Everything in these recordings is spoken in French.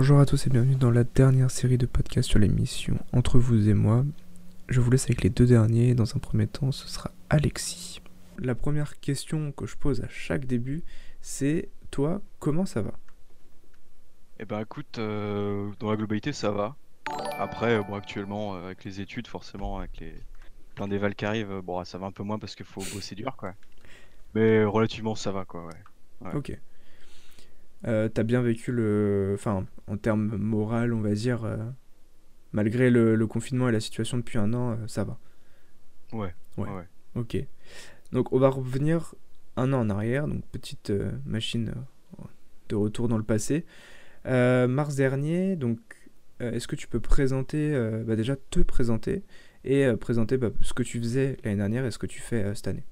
Bonjour à tous et bienvenue dans la dernière série de podcasts sur l'émission Entre vous et moi. Je vous laisse avec les deux derniers. Dans un premier temps, ce sera Alexis. La première question que je pose à chaque début, c'est toi, comment ça va? Eh ben écoute, euh, dans la globalité ça va. Après, euh, bon actuellement euh, avec les études forcément, avec les plein d'éval qui arrivent, bon ça va un peu moins parce qu'il faut bosser dur quoi. Mais relativement ça va quoi, ouais. Ouais. Ok. Euh, T'as bien vécu le... Enfin, en termes moral, on va dire, euh, malgré le, le confinement et la situation depuis un an, euh, ça va. Ouais, Ouais. Ok. Donc on va revenir un an en arrière, donc petite machine de retour dans le passé. Mars dernier, donc est-ce que tu peux présenter, bah, déjà te présenter et présenter bah, ce que tu faisais l'année dernière et ce que tu fais cette année?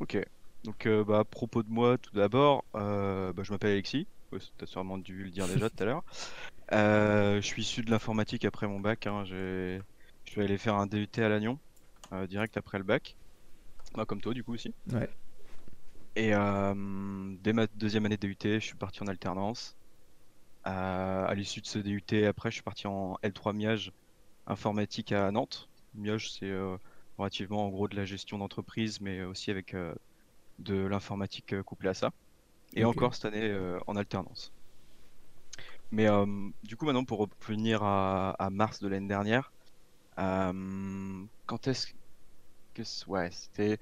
Ok. Donc euh, bah, à propos de moi tout d'abord, euh, bah, je m'appelle Alexis, Ouais, t'as sûrement dû le dire déjà tout à l'heure. Euh, je suis issu de l'informatique après mon bac, hein. Je suis allé faire un DUT à Lannion, direct après le bac. Bah, comme toi du coup aussi. Ouais. Et dès ma deuxième année de DUT, je suis parti en alternance. À l'issue de ce DUT, après, je suis parti en L3 Miage informatique à Nantes. Miage, c'est relativement en gros de la gestion d'entreprise, mais aussi avec euh, de l'informatique euh, couplée à ça. Et encore cette année euh, en alternance. Mais euh, du coup, maintenant, pour revenir à, à mars de l'année dernière, quand est-ce que... Ouais, c'était...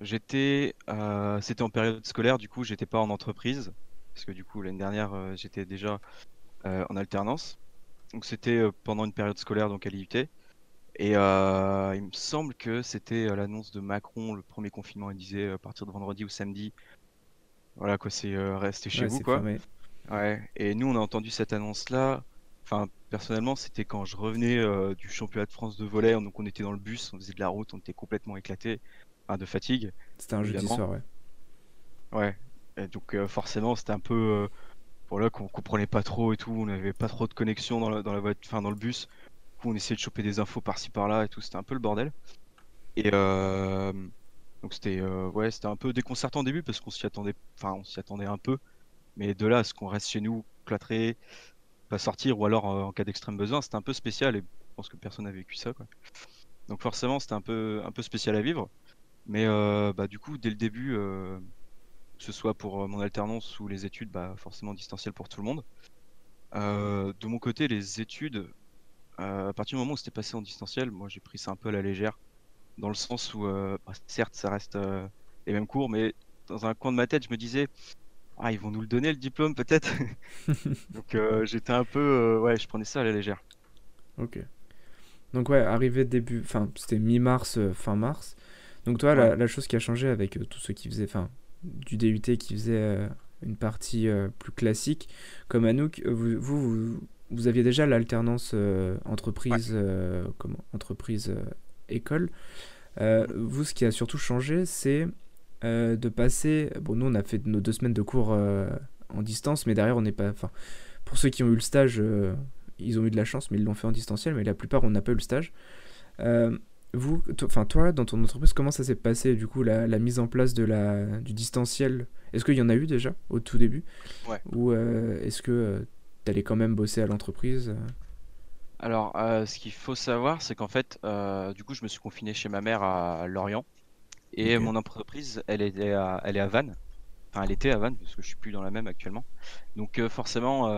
J'étais, euh, c'était en période scolaire, du coup, j'étais pas en entreprise, parce que du coup, l'année dernière, euh, j'étais déjà euh, en alternance. Donc, c'était pendant une période scolaire, donc à l'IUT. Et euh, il me semble que c'était euh, l'annonce de Macron, le premier confinement, il disait euh, à partir de vendredi ou samedi, voilà quoi, c'est euh, rester chez Ouais, vous, quoi. fermé. Ouais. Et nous, on a entendu cette annonce-là. Enfin, personnellement, c'était quand je revenais euh, du championnat de France de volley, donc on était dans le bus, on faisait de la route, on était complètement éclaté, enfin, de fatigue. C'était un jeudi Évidemment. soir, ouais. Ouais. Et donc forcément, c'était un peu euh, bon là qu'on comprenait pas trop et tout, on n'avait pas trop de connexion dans la dans la voiture, enfin dans le bus. On essayait de choper des infos par-ci par-là et tout, c'était un peu le bordel. Et euh, donc c'était euh, ouais, c'était un peu déconcertant au début parce qu'on s'y attendait, enfin on s'y attendait un peu, mais de là à ce qu'on reste chez nous, plâtré, pas sortir ou alors euh, en cas d'extrême besoin, c'était un peu spécial et je pense que personne n'a vécu ça quoi. Donc forcément, c'était un peu un peu spécial à vivre, mais bah du coup dès le début. que ce soit pour mon alternance ou les études, bah, forcément distanciel pour tout le monde. De mon côté, les études, à partir du moment où c'était passé en distanciel, moi j'ai pris ça un peu à la légère, dans le sens où, euh, bah, certes, ça reste euh, les mêmes cours, mais dans un coin de ma tête, je me disais, ah, ils vont nous le donner le diplôme peut-être. Donc euh, j'étais un peu, euh, ouais, je prenais ça à la légère. Ok. Donc ouais, arrivé début, enfin c'était mi-mars, euh, fin mars. Donc toi, Ouais. la, la chose qui a changé avec euh, tous ceux qui faisaient, enfin du DUT qui faisait euh, une partie euh, plus classique, comme Anouk, euh, vous, vous, vous, vous aviez déjà l'alternance euh, entreprise, euh, comment, entreprise euh, école. Vous, ce qui a surtout changé, c'est de passer. Bon, nous, on a fait nos deux semaines de cours en distance, mais derrière, on n'est pas. Enfin, pour ceux qui ont eu le stage, ils ont eu de la chance, mais ils l'ont fait en distanciel, mais la plupart, on n'a pas eu le stage. Euh, vous, enfin toi, dans ton entreprise, comment ça s'est passé du coup la, la mise en place de la du distanciel? Est-ce qu'il y en a eu déjà au tout début? Ouais. Ou euh, est-ce que tu allais quand même bosser à l'entreprise? euh Alors, euh, ce qu'il faut savoir, c'est qu'en fait, euh, du coup, je me suis confiné chez ma mère à Lorient, et mon entreprise, elle est à, elle est à Vannes. Enfin, elle était à Vannes, parce que je suis plus dans la même actuellement. Donc, euh, forcément,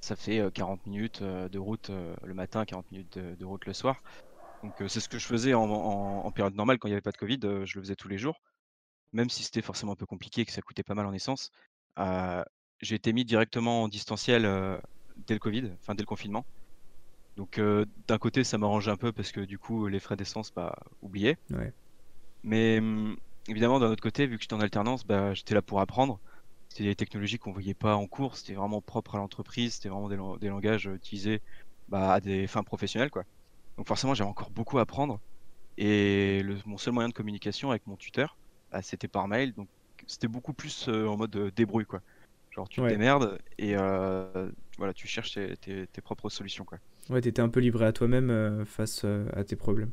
ça fait euh, 40 minutes de route le matin, 40 minutes de, de route le soir. Donc, c'est ce que je faisais en, en- en période normale quand il n'y avait pas de Covid, je le faisais tous les jours, même si c'était forcément un peu compliqué et que ça coûtait pas mal en essence. Euh, j'ai été mis directement en distanciel euh, dès le Covid, enfin dès le confinement. Donc, euh, d'un côté, ça m'arrangeait un peu parce que du coup, les frais d'essence, bah, oubliés. Ouais. Mais hum, évidemment, d'un autre côté, vu que j'étais en alternance, bah, j'étais là pour apprendre. C'était des technologies qu'on voyait pas en cours, c'était vraiment propre à l'entreprise, c'était vraiment des, lang- des langages utilisés bah, à des fins professionnelles, quoi. Donc forcément, j'avais encore beaucoup à apprendre. Et le- mon seul moyen de communication avec mon tuteur, bah, c'était par mail. Donc c'était beaucoup plus euh, en mode débrouille, quoi. Genre tu te Ouais. démerdes et euh, voilà, tu cherches tes, tes- tes propres solutions, quoi. Ouais, t'étais un peu livré à toi-même euh, face euh, à tes problèmes.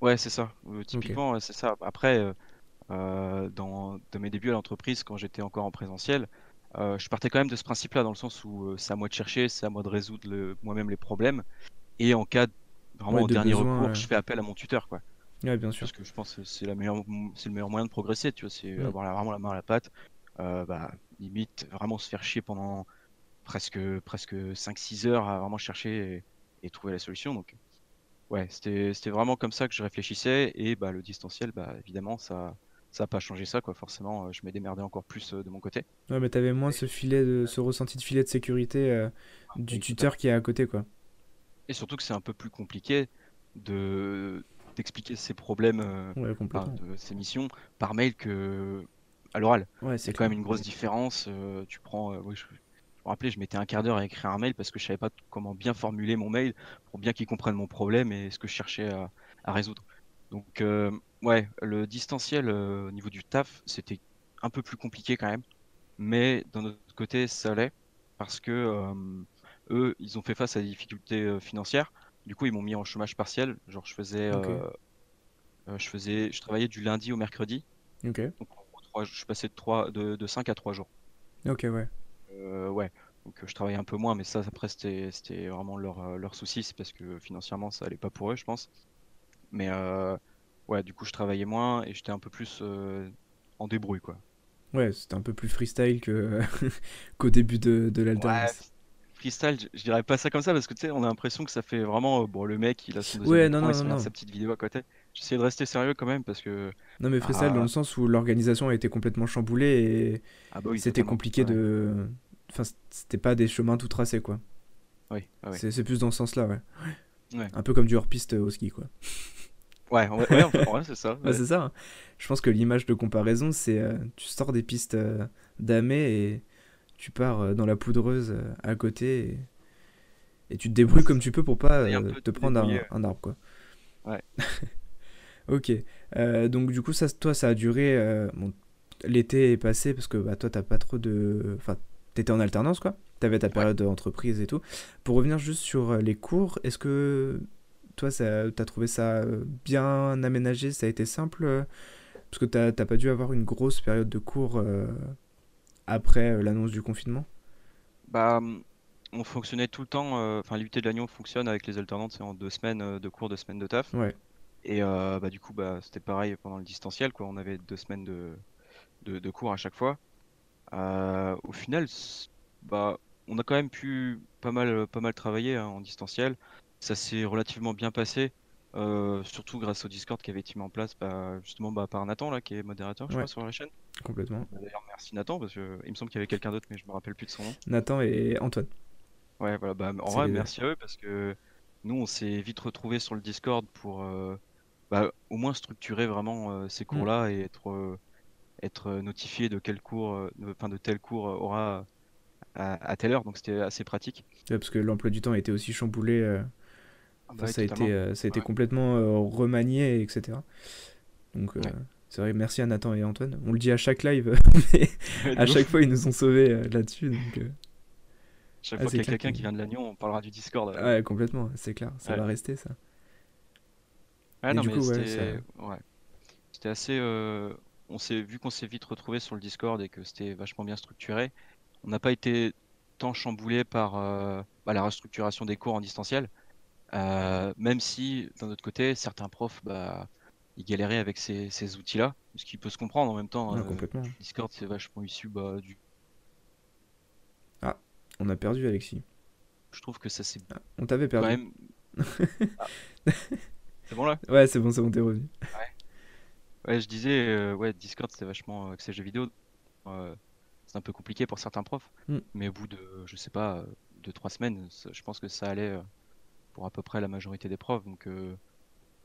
Ouais, c'est ça. Typiquement, c'est ça. Après, dans, dans mes débuts à l'entreprise, quand j'étais encore en présentiel, euh, je partais quand même de ce principe-là, dans le sens où euh, c'est à moi de chercher, c'est à moi de résoudre le- moi-même les problèmes. Et en cas de, vraiment Ouais, au de dernier besoin, recours, ouais. je fais appel à mon tuteur, quoi. Ouais, bien sûr. Parce que je pense que c'est la meilleure, c'est le meilleur moyen de progresser, tu vois, c'est Mm. avoir la- vraiment la main à la pâte. Euh, bah, limite, vraiment se faire chier pendant presque, presque 5-6 heures à vraiment chercher et, et trouver la solution. Donc, ouais, c'était, c'était vraiment comme ça que je réfléchissais. Et bah, le distanciel, bah, évidemment, ça ça n'a pas changé ça, quoi. Forcément, euh, je m'ai démerdé encore plus euh, de mon côté. Ouais, mais t'avais moins ce filet de, ce ressenti de filet de sécurité euh, du Oui, tuteur qui est à côté, quoi. Et surtout que c'est un peu plus compliqué de d'expliquer ses problèmes, Ouais, de ses missions par mail que à l'oral. Ouais, C'est quand même une grosse différence. euh, tu prends, euh, oui, je, me rappelais, je mettais un quart d'heure à écrire un mail parce que je savais pas comment bien formuler mon mail pour bien qu'il comprenne mon problème et ce que je cherchais à, à résoudre. Donc, euh, ouais, le distanciel euh, au niveau du taf, c'était un peu plus compliqué quand même. Mais d'un autre côté, ça allait parce que euh, eux, ils ont fait face à des difficultés financières. Du coup, ils m'ont mis en chômage partiel. Genre, je faisais, je faisais, je travaillais du lundi au mercredi. Ok. Donc, je suis passé de, 3, de, de 5 à 3 jours. Ok, ouais. Euh, ouais, donc euh, je travaillais un peu moins, mais ça, après, c'était, vraiment leur, euh, leur souci, c'est parce que financièrement, ça allait pas pour eux, je pense. Mais euh, ouais, du coup, je travaillais moins et j'étais un peu plus euh, en débrouille, quoi. Ouais, c'était un peu plus freestyle qu'au début de, de Ouais, l'alternance. freestyle, je, je dirais pas ça comme ça parce que tu sais, on a l'impression que ça fait vraiment, bon, le mec, il a son deuxième Ouais, non, non, non. sa petite vidéo à côté. J'essayais de rester sérieux quand même parce que, Non, mais freestyle dans ah, le sens où l'organisation a été complètement chamboulée ah bah oui, C'était compliqué Ouais, de. Enfin, c'était pas des chemins tout tracés, quoi. oui. C'est plus dans ce sens-là, ouais. Ouais, Un peu comme du hors-piste au ski, quoi. ouais, ouais, ouais, c'est ça. C'est ça. hein. Je pense que l'image de comparaison, c'est euh, tu sors des pistes euh, damées et tu pars euh, dans la poudreuse euh, à côté et, et tu te débrouilles comme tu peux pour pas Et te prendre un, un arbre, quoi. Ouais. Ok. Euh, donc, du coup, ça, toi, ça a duré. euh, bon, l'été est passé parce que bah, toi, t'as pas trop de. Enfin, t'étais en alternance, quoi. T'avais ta période d'entreprise et tout. Pour revenir juste sur euh, les cours, est-ce que toi, ça, t'as trouvé ça euh, bien aménagé? Ça a été simple? euh, Parce que t'as t'as pas dû avoir une grosse période de cours euh, après euh, l'annonce du confinement? Bah, hum, on fonctionnait tout le temps, euh, enfin, l'UT de Lannion fonctionne avec les alternantes, c'est en deux semaines euh, de cours, deux semaines de taf. Ouais. Et euh, bah, du coup, bah, c'était pareil pendant le distanciel, quoi. On avait deux semaines de, de, de cours à chaque fois. Euh, au final, bah, on a quand même pu pas mal, pas mal travailler hein, en distanciel. Ça s'est relativement bien passé, euh, surtout grâce au Discord qui avait été mis en place bah, justement bah, par Nathan, là, qui est modérateur, je Ouais, crois, sur la chaîne. complètement. Bah, D'ailleurs, merci Nathan, parce que il me semble qu'il y avait quelqu'un d'autre, mais je me rappelle plus de son nom. Nathan et Antoine, Ouais, voilà, bah, en vrai, les merci à eux, parce que nous, on s'est vite retrouvés sur le Discord pour euh, bah, au moins structurer vraiment euh, ces Hmm. cours-là et être, euh, être euh, notifié de quel cours, de, enfin, de tel cours aura à, à telle heure, donc c'était assez pratique. Ouais, parce que l'emploi du temps a été aussi chamboulé. Ah Enfin, bah ça a été, euh, ça a été Ouais. complètement euh, remanié, etc. Donc, euh, Ouais. c'est vrai, merci à Nathan et Antoine. On le dit à chaque live, mais à chaque fois, ils nous ont sauvés là-dessus. Donc, Chaque ah, fois qu'il y a quelqu'un qui vient de Lannion, on parlera du Discord. Ouais, complètement, c'est clair, ça va rester ça. Ouais, Et non, du mais coup, c'était ouais. C'était assez. euh, On s'est vu qu'on s'est vite retrouvé sur le Discord et que c'était vachement bien structuré. On n'a pas été tant chamboulé par euh, bah, la restructuration des cours en distanciel, euh, même si d'un autre côté, certains profs, bah, ils galéraient avec ces, ces outils-là, ce qui peut se comprendre en même temps. Euh, complètement. Discord, c'est vachement issu bah, du. Ah, on a perdu Alexis. Je trouve que ça c'est Ah, on t'avait quand perdu. même. Ah, c'est bon là? Ouais, c'est bon, c'est bon, t'es revenu. Ouais, je disais, euh, ouais, Discord c'était vachement axé jeux vidéo. Euh, c'est un peu compliqué pour certains profs, Hmm. mais au bout de, je sais pas, euh, deux, trois semaines, je pense que ça allait euh, pour à peu près la majorité des profs. Donc, euh,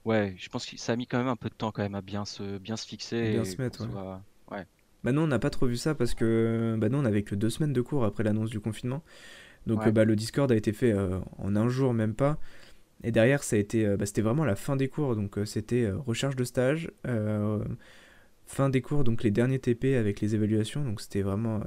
ouais, je pense que ça a mis quand même un peu de temps quand même à bien se, bien se fixer Bien et se mettre, ouais. soit. Ouais, Bah nous, on n'a pas trop vu ça parce que bah nous, on avait que deux semaines de cours après l'annonce du confinement. Donc euh, ouais, bah, le Discord a été fait euh, en un jour, même pas. Et derrière, ça a été, euh, bah, c'était vraiment la fin des cours. Donc euh, c'était euh, recherche de stage, fin des cours, donc les derniers TP avec les évaluations. Donc c'était vraiment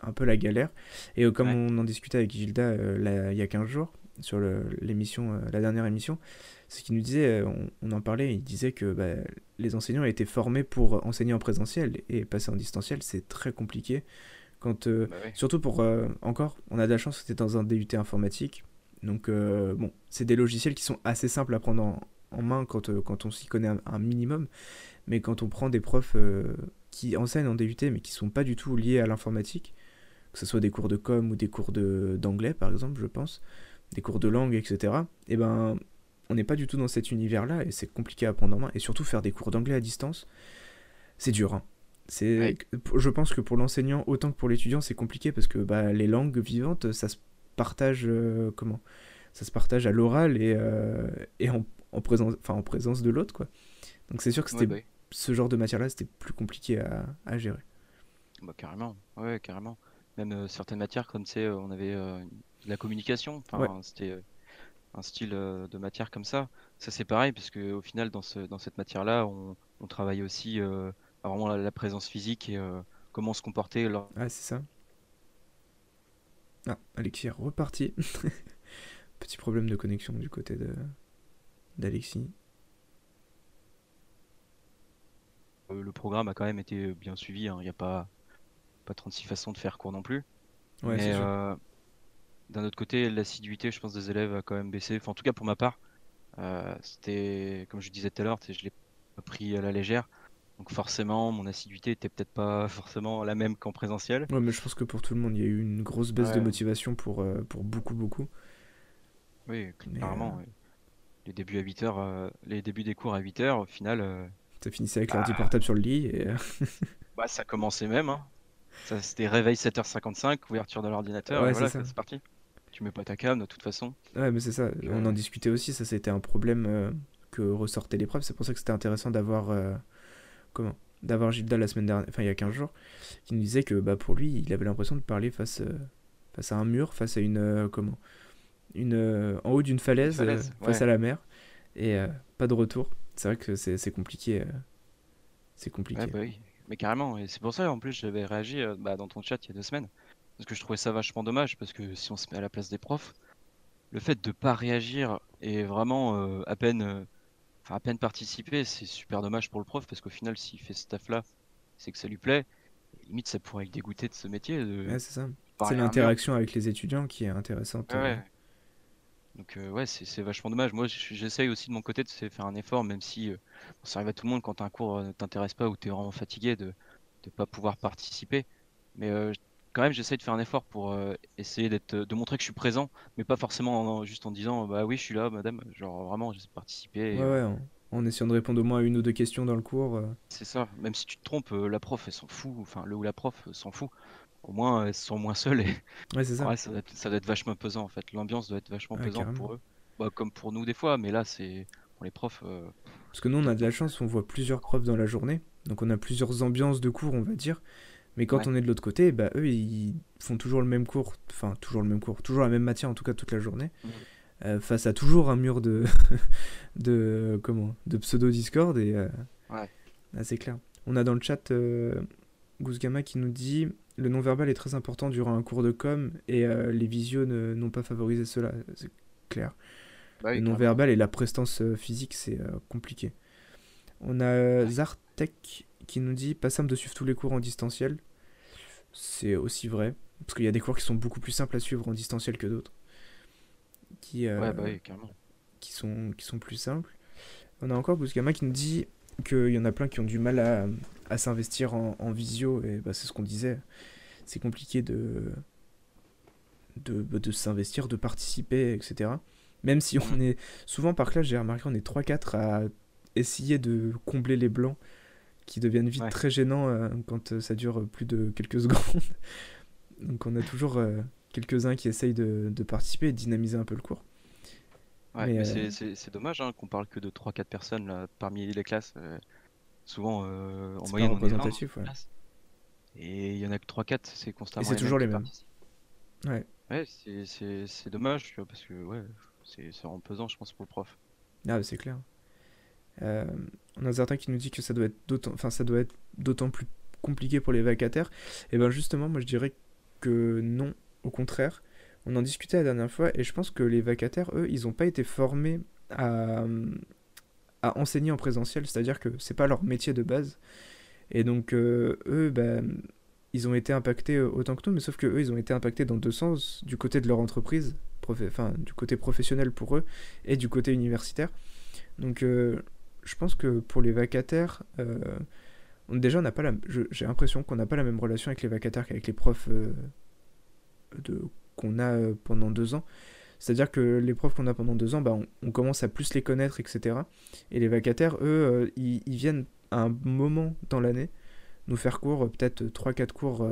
un peu la galère. Et comme ouais, on en discutait avec Gilda là, il y a 15 jours, sur l'émission, la dernière émission, c'est qu'il nous disait, on, on en parlait, il disait que bah, les enseignants étaient formés pour enseigner en présentiel et passer en distanciel, c'est très compliqué Quand, euh, Bah ouais. surtout pour, euh, encore, on a de la chance, c'était dans un DUT informatique. Donc, euh, bon, c'est des logiciels qui sont assez simples à prendre en, en main quand, euh, quand on s'y connaît un, un minimum. Mais quand on prend des profs euh, qui enseignent en DUT, mais qui sont pas du tout liés à l'informatique, que ce soit des cours de com ou des cours de- d'anglais, par exemple, je pense, des cours de langue, etc., et ben, on n'est pas du tout dans cet univers-là et c'est compliqué à prendre en main. Et surtout, faire des cours d'anglais à distance, c'est dur. hein. C'est, Ouais. Je pense que pour l'enseignant, autant que pour l'étudiant, c'est compliqué parce que bah, les langues vivantes, ça se partage euh, comment? Ça se partage à l'oral et, euh, et en, en, présence, enfin, en présence de l'autre, quoi. Donc c'est sûr que Ouais, c'était bah, ce genre de matière-là, c'était plus compliqué à, à gérer. Bah, carrément. Ouais, carrément. Même euh, certaines matières, comme c'est, on avait la communication. Ouais. c'était un style de matière comme ça. Ça, c'est pareil, parce que au final, dans ce, dans cette matière-là, on, on travaille aussi euh, vraiment la, la présence physique et comment se comporter lors. Ah, c'est ça. Ah, Alexis est reparti. Petit problème de connexion du côté de d'Alexis. euh, le programme a quand même été bien suivi. hein. Il n'y a pas, pas 36 façons de faire cours non plus. Ouais, Mais euh, d'un autre côté, l'assiduité, je pense, des élèves a quand même baissé. Enfin, en tout cas, pour ma part, euh, c'était, comme je disais tout à l'heure, je l'ai pris à la légère. Donc forcément, mon assiduité était peut-être pas forcément la même qu'en présentiel. Ouais, mais je pense que pour tout le monde, il y a eu une grosse baisse de motivation pour, euh, pour beaucoup, beaucoup. Oui, clairement. euh. Les débuts à 8 heures, euh, les débuts des cours à 8 heures, au final, Ça finissait avec l'ordi bah, portable sur le lit et... bah, ça commençait même. hein. Ça, c'était réveil 7h55, ouverture de l'ordinateur, Ouais, et c'est voilà, ça. c'est parti. Tu mets pas ta cam de toute façon. Ouais, mais c'est ça. On en discutait aussi. Ça, c'était un problème que ressortait l'épreuve. C'est pour ça que c'était intéressant d'avoir... comment D'avoir Gilda la semaine dernière, enfin il y a 15 jours, qui nous disait que bah, pour lui, il avait l'impression de parler face, euh, face à un mur, face à une... euh, comment? Une, euh, En haut d'une falaise, falaise, face à la mer. Et pas de retour. C'est vrai que c'est compliqué. c'est compliqué. Ouais, bah oui, mais carrément. Et c'est pour ça, en plus, j'avais réagi bah, dans ton chat il y a deux semaines. Parce que je trouvais ça vachement dommage, parce que si on se met à la place des profs, le fait de pas réagir et vraiment à peine, à peine participer, c'est super dommage pour le prof, parce qu'au final, s'il fait ce taf-là, c'est que ça lui plaît. Limite, ça pourrait le dégoûter de ce métier, de Ouais, c'est ça. l'interaction avec les étudiants qui est intéressante. Ouais, euh. Donc euh, ouais, c'est vachement dommage. Moi, j'essaye aussi de mon côté de faire un effort, même si euh, ça arrive à tout le monde quand un cours euh, ne t'intéresse pas ou t'es vraiment fatigué de ne pas pouvoir participer. Mais euh, quand même, j'essaye de faire un effort pour euh, essayer d'être, de montrer que je suis présent, mais pas forcément en- juste en disant bah oui, je suis là, madame. Genre vraiment, j'essaie de participer. et, Ouais, euh, ouais, en, en essayant de répondre au moins à une ou deux questions dans le cours. euh. c'est ça. Même si tu te trompes, euh, la prof, elle s'en fout. Enfin, le ou la prof euh, s'en fout. Au moins, elles sont moins seules et Ouais, c'est ça. Ouais, ça doit être, ça doit être vachement pesant en fait. L'ambiance doit être vachement Ouais, pesante carrément. pour eux. Bah, comme pour nous des fois, mais là c'est pour les profs. euh, Parce que nous, on a de la chance, on voit plusieurs profs dans la journée. Donc on a plusieurs ambiances de cours, on va dire. Mais quand Ouais. on est de l'autre côté, bah, eux, ils font toujours le même cours. Enfin, toujours le même cours. Toujours la même matière, en tout cas, toute la journée. Mhm. euh, face à toujours un mur de, de, comment, de pseudo-discord. Et euh, Ouais. ah, c'est clair. On a dans le chat euh, Gousgama qui nous dit le non-verbal est très important durant un cours de com et euh, les visios n'ont pas favorisé cela. C'est clair. bah oui, le non-verbal et la prestance physique, c'est euh, compliqué. On a Zartek qui nous dit pas simple de suivre tous les cours en distanciel. C'est aussi vrai. Parce qu'il y a des cours qui sont beaucoup plus simples à suivre en distanciel que d'autres. Qui, euh, Ouais, bah oui, carrément. qui sont, qui sont plus simples. On a encore Bousgama qui nous dit qu'il y en a plein qui ont du mal à, à s'investir en, en visio, et bah, c'est ce qu'on disait. C'est compliqué de, de, bah, de s'investir, de participer, etc. Même si on Mhm. est. Souvent par classe, j'ai remarqué, on est 3-4 à essayer de combler les blancs qui deviennent vite Ouais. très gênants euh, quand euh, ça dure plus de quelques secondes. Donc on a toujours euh, quelques-uns qui essayent de, de participer et de dynamiser un peu le cours. Ouais, euh, c'est- c'est c'est dommage hein, qu'on parle que de 3-4 personnes là, parmi les classes. euh, souvent, euh, en C'est moyenne, on est 20 dans représentatif, une ouais. classe. Et il y en a que 3-4, c'est constamment c'est les toujours les mêmes. Ouais. Ouais, c'est- c'est c'est dommage, tu vois, parce que ouais, c'est c'est vraiment pesant, je pense, pour le prof. Ah, c'est clair. Euh, on a certains qui nous dit que ça doit être d'autant, enfin, ça doit être d'autant plus compliqué pour les vacataires. Et ben justement, moi je dirais que non, au contraire. On en discutait la dernière fois et je pense que les vacataires, eux, ils n'ont pas été formés à, enseigner en présentiel, c'est-à-dire que c'est pas leur métier de base. Et donc, euh, eux, ben, ils ont été impactés autant que nous, mais sauf que eux, ils ont été impactés dans deux sens, du côté de leur entreprise, enfin, du côté professionnel pour eux, et du côté universitaire. Donc, je pense que pour les vacataires, déjà, on n'a pas la, j'ai l'impression qu'on n'a pas la même relation avec les vacataires qu'avec les profs de, qu'on a pendant deux ans. C'est-à-dire que les profs qu'on a pendant deux ans, bah, on, commence à plus les connaître, etc. Et les vacataires, eux, ils, viennent à un moment dans l'année nous faire cours, peut-être 3-4 cours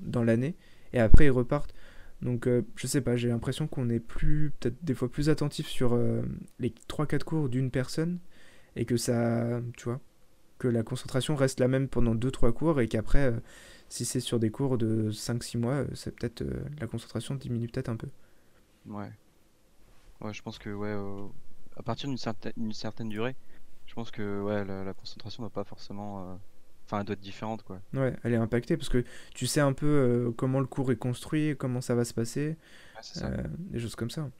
dans l'année, et après ils repartent. Donc je sais pas, j'ai l'impression qu'on est plus, peut-être des fois plus attentif sur les 3-4 cours d'une personne, et que ça, tu vois, que la concentration reste la même pendant 2-3 cours, et qu'après, si c'est sur des cours de 5-6 mois, c'est peut-être la concentration diminue peut-être un peu. Ouais. Ouais, je pense que ouais, à partir d'une certaine, certaine durée, je pense que ouais, la, concentration ne va pas forcément. Euh, enfin, elle doit être différente, quoi. Ouais, elle est impactée parce que tu sais un peu euh, comment le cours est construit, comment ça va se passer, euh, des choses comme ça.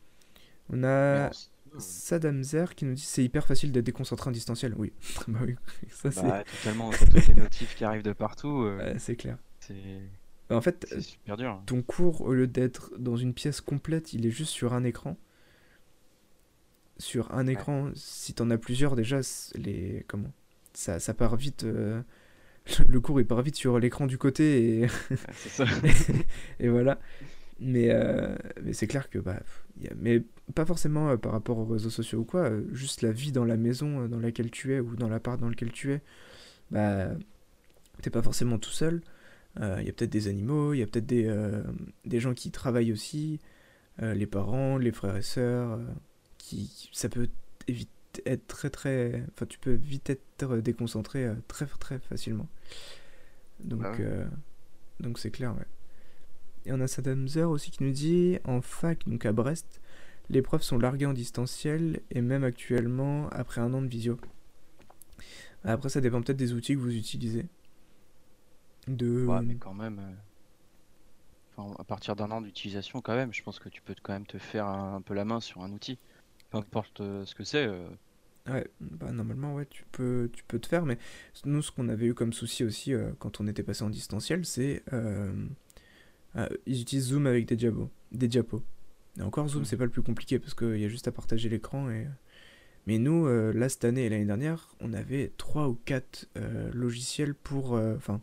On a Sadam Zer qui nous dit c'est hyper facile d'être déconcentré en distanciel. Oui, bah oui, ça c'est. Bah, totalement, toutes les notifs qui arrivent de partout. c'est clair. C'est. Bah, en fait, super dur. ton cours, au lieu d'être dans une pièce complète, il est juste sur un écran sur un écran, si t'en as plusieurs, déjà, les comment ça, ça part vite. Euh, le cours il part vite sur l'écran du côté et, ça. et, voilà. Mais, euh, mais c'est clair que bah, y a... mais pas forcément euh, par rapport aux réseaux sociaux ou quoi, juste la vie dans la maison dans laquelle tu es ou dans l'appart dans lequel tu es, bah t'es pas forcément tout seul. Il y a peut-être des animaux, il y a peut-être des, des gens qui travaillent aussi, les parents, les frères et sœurs ça peut vite être très très enfin tu peux vite être déconcentré euh, très très facilement. Donc euh, donc c'est clair ouais. Et on a Saddam Zer aussi qui nous dit en fac donc à Brest les profs sont largués en distanciel et même actuellement après un an de visio après ça dépend peut-être des outils que vous utilisez de ouais, mais quand même euh, à partir d'un an d'utilisation quand même je pense que tu peux quand même te faire un peu la main sur un outil peu importe euh, ce que c'est. Euh. Ouais, bah normalement ouais, tu peux, tu peux te faire, mais nous ce qu'on avait eu comme souci aussi euh, quand on était passé en distanciel, c'est ils utilisent Zoom avec des diapos, des diapos. Et encore Zoom, c'est pas le plus compliqué parce qu'il y a juste à partager l'écran et. Mais nous, là cette année et l'année dernière, on avait trois ou quatre logiciels pour, enfin,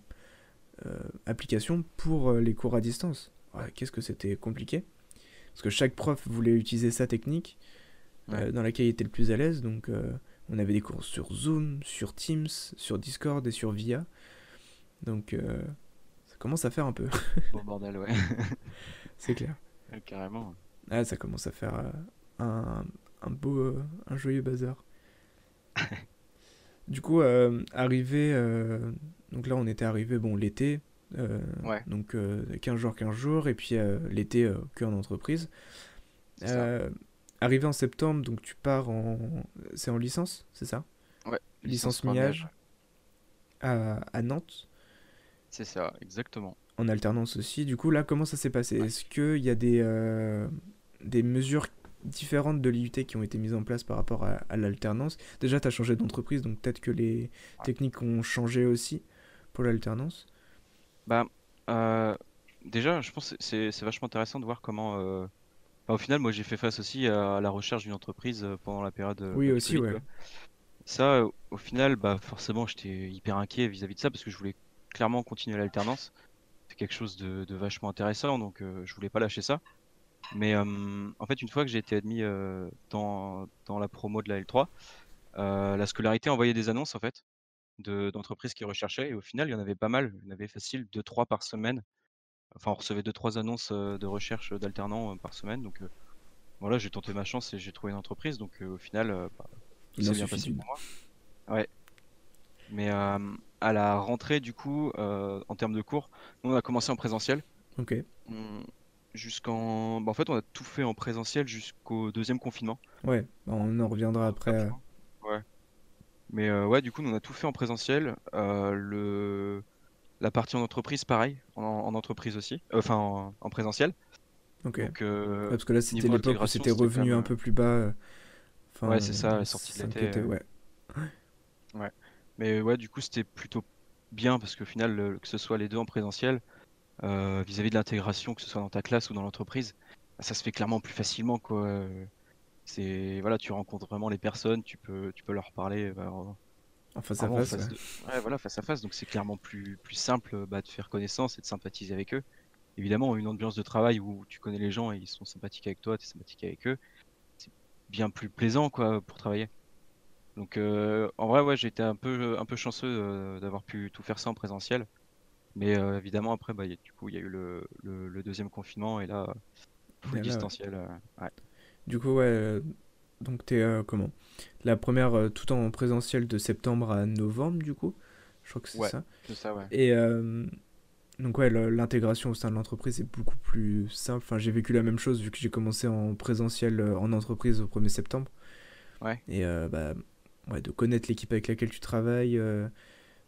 applications pour les cours à distance. Qu'est-ce que c'était compliqué? Parce que chaque prof voulait utiliser sa technique. Euh, dans laquelle il était le plus à l'aise. Donc, euh, on avait des cours sur Zoom, sur Teams, sur Discord et sur VIA. Donc, euh, ça commence à faire un peu. Bon bordel, ouais. C'est clair. carrément. Ah, ça commence à faire un, un beau, un joyeux bazar. du coup, arrivé. donc là, on était arrivé, bon, l'été. ouais. Donc 15 jours, 15 jours. Et puis l'été, que en entreprise. Arrivé en septembre, donc tu pars en. C'est en licence, c'est ça? Ouais. Licence, licence à, à, Nantes. C'est ça, exactement. En alternance aussi. Du coup, là, comment ça s'est passé? Est-ce qu'il y a des, euh, des mesures différentes de l'IUT qui ont été mises en place par rapport à, l'alternance Déjà, tu as changé d'entreprise, donc peut-être que les techniques ont changé aussi pour l'alternance Bah, euh, déjà, je pense que c'est vachement intéressant de voir comment. Euh, bah, au final, moi, j'ai fait face aussi à la recherche d'une entreprise euh, pendant la période. Oui, aussi, ouais. Ça, au final, bah, forcément, j'étais hyper inquiet vis-à-vis de ça parce que je voulais clairement continuer l'alternance. C'est quelque chose de, vachement intéressant, donc euh, je voulais pas lâcher ça. Mais en fait, une fois que j'ai été admis dans, dans la promo de la L3, la scolarité envoyait des annonces en fait de d'entreprises qui recherchaient et au final, il y en avait pas mal. Il y en avait facile 2-3 par semaine Enfin, on recevait deux trois annonces de recherche d'alternants par semaine. Donc voilà, j'ai tenté ma chance et j'ai trouvé une entreprise. Donc au final, bah, c'est bien passé pour moi. Ouais. Mais à la rentrée, du coup, en termes de cours, on a commencé en présentiel. Ok. Jusqu'en. Bah, en fait, on a tout fait en présentiel jusqu'au deuxième confinement. Ouais, bah, on en reviendra après. Ouais. Mais ouais, du coup, on a tout fait en présentiel. le la partie en entreprise, pareil, en, entreprise aussi, euh, enfin en, présentiel. Ok. Euh, parce que là, c'était l'époque où c'était revenu un peu plus bas. Euh, ouais, c'est ça, la sortie de l'été. Ouais. ouais. Mais ouais, du coup, c'était plutôt bien parce qu'au final, que ce soit les deux en présentiel, euh, vis-à-vis de l'intégration, que ce soit dans ta classe ou dans l'entreprise, bah, ça se fait clairement plus facilement, quoi. C'est voilà, tu rencontres vraiment les personnes, tu peux, tu peux leur parler bah, en, En face à face, face ouais. de, ouais, voilà, face à face. Donc c'est clairement plus, plus simple bah, de faire connaissance et de sympathiser avec eux. Évidemment, une ambiance de travail où tu connais les gens et ils sont sympathiques avec toi, tu es sympathique avec eux, c'est bien plus plaisant, quoi, pour travailler. Donc euh, en vrai, ouais, j'ai été un peu, un peu chanceux euh, d'avoir pu tout faire ça en présentiel. Mais euh, évidemment, après, bah, y a- du coup, il y a eu le, le- le deuxième confinement et là, full Et là, ouais. distanciel. euh, ouais, Du coup, ouais, euh, donc t'es euh, comment? La première euh, tout en présentiel de septembre à novembre, du coup? Je crois que c'est ouais, ça. c'est ça, ouais. Et donc, ouais, l'intégration au sein de l'entreprise est beaucoup plus simple. Enfin, j'ai vécu la même chose vu que j'ai commencé en présentiel en entreprise au 1er septembre. Ouais, Et bah, ouais, de connaître l'équipe avec laquelle tu travailles,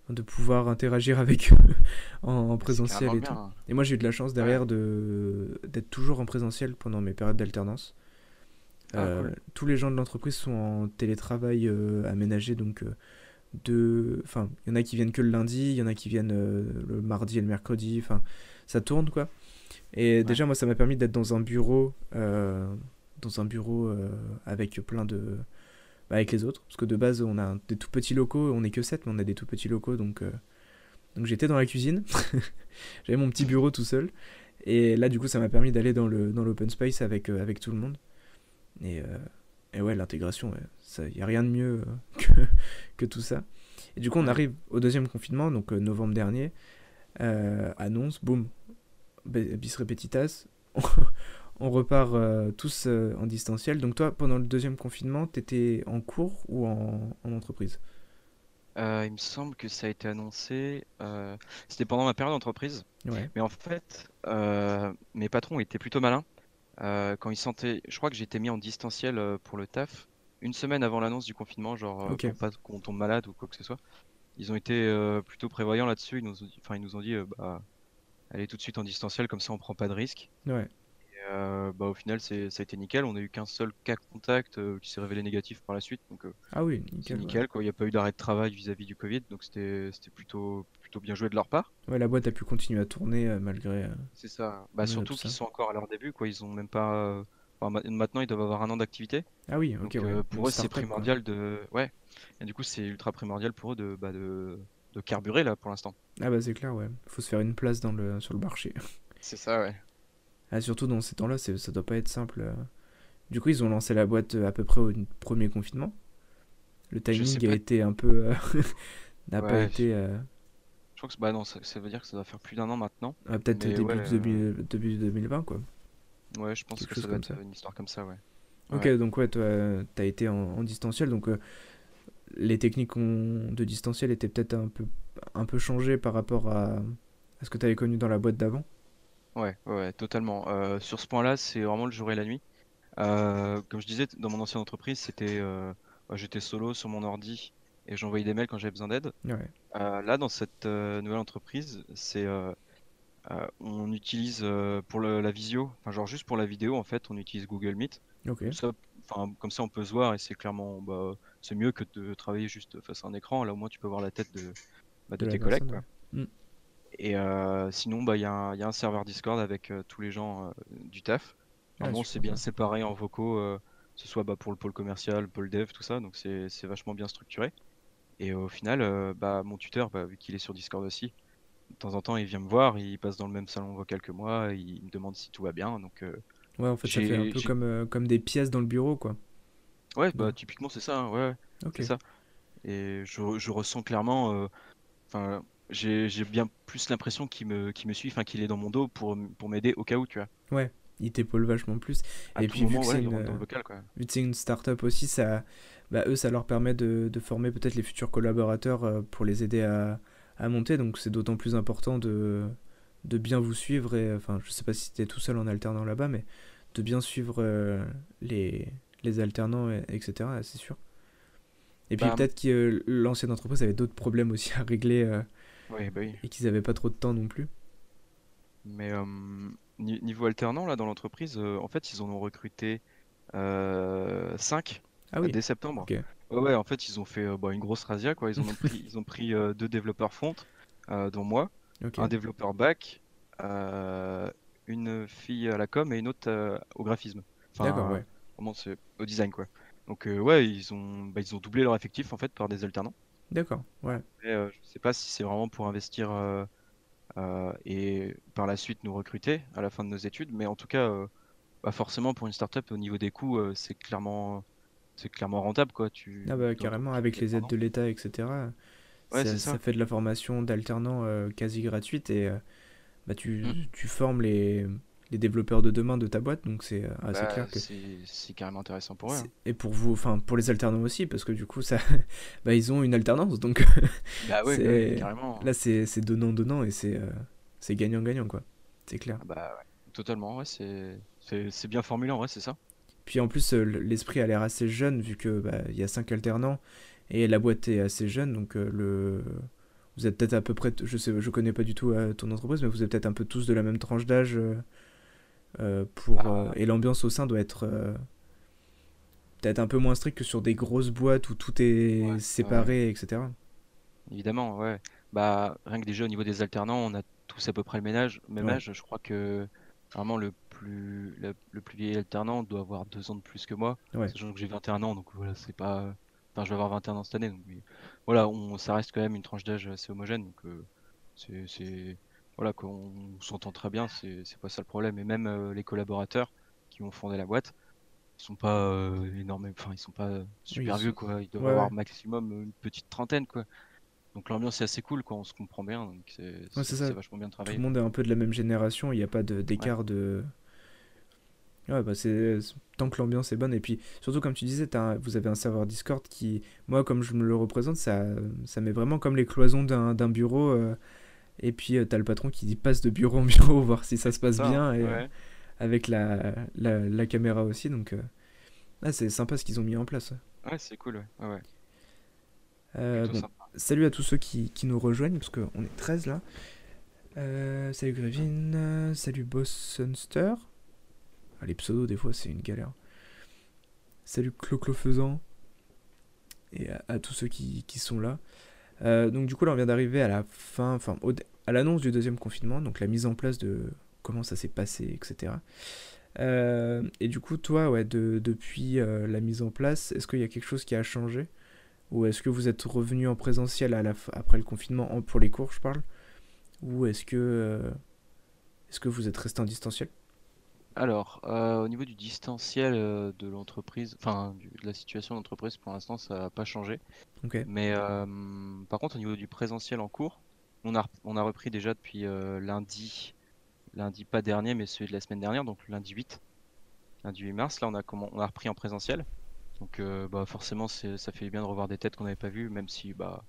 de pouvoir interagir avec eux en, présentiel et bien. tout. hein. Et moi, j'ai eu de la chance Ouais. derrière de d'être toujours en présentiel pendant mes périodes d'alternance. Ah, Euh, cool. tous les gens de l'entreprise sont en télétravail euh, aménagé, donc euh, de... Enfin, il y en a qui viennent que le lundi, il y en a qui viennent le mardi et le mercredi, enfin, ça tourne, quoi. Et Ouais, déjà, moi, ça m'a permis d'être dans un bureau, dans un bureau avec plein de... bah, avec les autres, parce que de base, on a des tout petits locaux, on est que 7, mais on a des tout petits locaux, donc... euh, donc j'étais dans la cuisine, j'avais mon petit bureau tout seul, et là, du coup, ça m'a permis d'aller dans le, dans l'open space avec, euh, avec tout le monde. Et, euh, et ouais, l'intégration, il n'y a rien de mieux que, que tout ça. Et du coup, on ouais, arrive au deuxième confinement, donc novembre dernier. Annonce, boum, bis repetitas. On repart euh, tous euh, en distanciel. Donc toi, pendant le deuxième confinement, t'étais en cours ou en, en entreprise? Euh, il me semble que ça a été annoncé. euh, C'était pendant ma période d'entreprise. Ouais, Mais en fait, euh, mes patrons étaient plutôt malins. Euh, quand ils sentaient, je crois que j'étais mis en distanciel euh, pour le taf une semaine avant l'annonce du confinement, genre euh, ok. pour pas qu'on tombe malade ou quoi que ce soit. Ils ont été euh, plutôt prévoyants là-dessus. Ils nous ont dit, enfin, ils nous ont dit, euh, bah, allez tout de suite en distanciel, comme ça on prend pas de risques. Ouais. Et, euh, bah, au final, c'est, ça a été nickel. On a eu qu'un seul cas contact euh, qui s'est révélé négatif par la suite, donc euh, Ah oui, nickel, ouais. quoi. Il n'y a pas eu d'arrêt de travail vis-à-vis du Covid, donc c'était, c'était plutôt, plutôt bien joué de leur part. Ouais, la boîte a pu continuer à tourner euh, malgré, euh, C'est ça. Bah, surtout qu'ils sont encore à leur début, quoi. Ils ont même pas. enfin, maintenant, ils doivent avoir un an d'activité. Ah oui, ok, Donc, ouais. Une pour eux, c'est quoi. primordial de. Ouais. Et du coup, c'est ultra primordial pour eux de, bah, de, de carburer, là, pour l'instant. Ah bah c'est clair, ouais. Faut se faire une place dans le, sur le marché. C'est ça, ouais. Ah, surtout dans ces temps-là, ça doit pas être simple. euh. Du coup, ils ont lancé la boîte euh, à peu près au premier confinement. Le timing a été un peu... euh, n'a pas été... euh, Je crois que. Bah, non, ça, ça veut dire que ça doit faire plus d'un an maintenant. ah, peut-être début, ouais. de euh, 2000 début 2020, quoi. Ouais, je pense Quelque que ça doit être ça. une histoire comme ça, ouais. Ok, Ouais. donc ouais, toi, t'as été en, en distanciel, donc euh, les techniques de distanciel étaient peut-être un peu, un peu changées par rapport à, à ce que t'avais connu dans la boîte d'avant. Ouais, ouais, totalement. Euh, sur ce point-là, c'est vraiment le jour et la nuit. Euh, comme je disais, dans mon ancienne entreprise, c'était. euh, bah, j'étais solo sur mon ordi et j'envoyais des mails quand j'avais besoin d'aide. Ouais, là, dans cette nouvelle entreprise, c'est on utilise pour le- la visio, enfin genre juste pour la vidéo en fait, on utilise Google Meet. ok. Comme ça, enfin comme ça, on peut se voir et c'est clairement, bah, c'est mieux que de travailler juste face à un écran. Là, au moins, tu peux voir la tête de, bah, De tes collègues, personne, quoi. ouais. Mm. Et euh, sinon, bah, il y a un, il y a un serveur Discord avec euh, tous les gens euh, du taf. Ah, Vraiment, c'est bien séparé en vocaux, que ce soit bah, pour le pôle commercial, le pôle dev, tout ça. Donc c'est vachement bien structuré. Et au final, bah, mon tuteur, bah, vu qu'il est sur Discord aussi, de temps en temps, il vient me voir, il passe dans le même salon vocal que moi, il me demande si tout va bien. Donc, euh, Ouais, en fait, ça fait un peu comme, euh, comme des pièces dans le bureau, quoi. ouais, bah, typiquement, c'est ça, hein, ouais, ouais, Ok. c'est ça. Et je, je ressens clairement, enfin, j'ai bien plus l'impression qu'il me, qu'il me suit, enfin, qu'il est dans mon dos pour, pour m'aider au cas où, tu vois. Ouais, il t'épaule vachement plus. À Et puis, vu moment, que c'est une, euh, vu que c'est une start-up aussi, ça, bah, eux, ça leur permet de, de former peut-être les futurs collaborateurs euh, pour les aider à, à monter. Donc, c'est d'autant plus important de, de bien vous suivre. Et, enfin, je sais pas si t'es tout seul en alternant là-bas, mais de bien suivre euh, les, les alternants, et- etc. C'est sûr. Et puis, Bah, peut-être que euh, l'ancienne entreprise avait d'autres problèmes aussi à régler euh, bah oui. et qu'ils avaient pas trop de temps non plus. Mais euh, ni- niveau alternant, là, dans l'entreprise, euh, en fait, ils en ont recruté euh, 5 Ah oui, dès septembre. ok. Ouais, ouais, en fait, ils ont fait euh, bah, une grosse razzia, quoi. Ils en ont pris, ils ont pris euh, deux développeurs front, euh, dont moi, Ok. un développeur back, une fille à la com et une autre au graphisme. D'accord, ouais. Vraiment, c'est au design, quoi. Donc, ouais, ils ont, bah, ils ont doublé leur effectif, en fait, par des alternants. D'accord, ouais. Et, je sais pas si c'est vraiment pour investir et par la suite nous recruter à la fin de nos études, mais en tout cas, bah, forcément, pour une startup, au niveau des coûts, c'est clairement c'est clairement rentable quoi. Tu, ah bah carrément avec les aides de l'État etc. Ouais, ça, ça. fait de la formation d'alternants euh, quasi gratuite et euh, bah, tu, mmh. tu, formes les, les, développeurs de demain de ta boîte donc c'est euh, assez bah, clair que c'est carrément intéressant pour eux. Hein. Et pour vous, enfin pour les alternants aussi parce que du coup ça, bah, ils ont une alternance donc bah, ouais, carrément. là c'est donnant donnant et c'est c'est gagnant gagnant quoi. C'est clair. Ah bah totalement ouais c'est bien formulé en vrai c'est ça. Puis en plus, euh, l'esprit a l'air assez jeune, vu que bah, il y a cinq alternants, et la boîte est assez jeune, donc euh, le... vous êtes peut-être à peu près, je sais, je connais pas du tout euh, ton entreprise, mais vous êtes peut-être un peu tous de la même tranche d'âge, pour... Ah. et l'ambiance au sein doit être peut-être un peu moins strict que sur des grosses boîtes où tout est séparé, etc. Évidemment, ouais. Bah, rien que déjà au niveau des alternants, on a tous à peu près le ménage, même âge. Je crois que vraiment le plus, le plus vieil alternant doit avoir deux ans de plus que moi. Sachant que j'ai 21 ans, donc voilà, c'est pas. Enfin, je vais avoir 21 ans cette année, donc voilà, on, ça reste quand même une tranche d'âge assez homogène, donc euh, c'est. Voilà, qu'on s'entend très bien, c'est pas ça le problème. Et même euh, les collaborateurs qui ont fondé la boîte, ils sont pas euh, énormes, enfin, ils sont pas super vieux, quoi. Ils doivent avoir maximum une petite trentaine, quoi. Donc l'ambiance est assez cool quand on se comprend bien. C'est vachement bien travaillé. Tout le monde est un peu de la même génération, il n'y a pas d'écart de, Ouais, bah c'est tant que l'ambiance est bonne et puis surtout comme tu disais, vous avez un serveur Discord qui, moi comme je me le représente, ça, ça met vraiment comme les cloisons d'un bureau euh, et puis euh, tu as le patron qui passe de bureau en bureau voir si ça se passe bien et, euh, avec la, la, la, caméra aussi donc ah, c'est sympa ce qu'ils ont mis en place. Ouais, c'est cool, ouais. ouais. salut à tous ceux qui, qui nous rejoignent parce qu'on est 13 là. salut Grevin, salut Boss Sunster. Ah, les pseudos, des fois, c'est une galère. Salut Clo-Clo Faisant. Et à, tous ceux qui, sont là. Euh, donc, du coup, là, on vient d'arriver à la fin, enfin, à l'annonce du deuxième confinement, donc la mise en place de comment ça s'est passé, etc. Euh, et du coup, toi, ouais, depuis euh, la mise en place, est-ce qu'il y a quelque chose qui a changé? Ou est-ce que vous êtes revenu en présentiel à la après le confinement, pour les cours, je parle? Ou est-ce que, est-ce que vous êtes resté en distanciel? Alors, euh, au niveau du distanciel euh, de l'entreprise, enfin de la situation d'entreprise, pour l'instant, ça n'a pas changé. Mais euh, par contre, au niveau du présentiel en cours, on a, on a repris déjà depuis lundi, lundi pas dernier, mais celui de la semaine dernière, donc lundi 8, lundi 8 mars. Là, on a, comment, on a repris en présentiel. Donc, bah, forcément, ça fait bien de revoir des têtes qu'on n'avait pas vues, même si bah,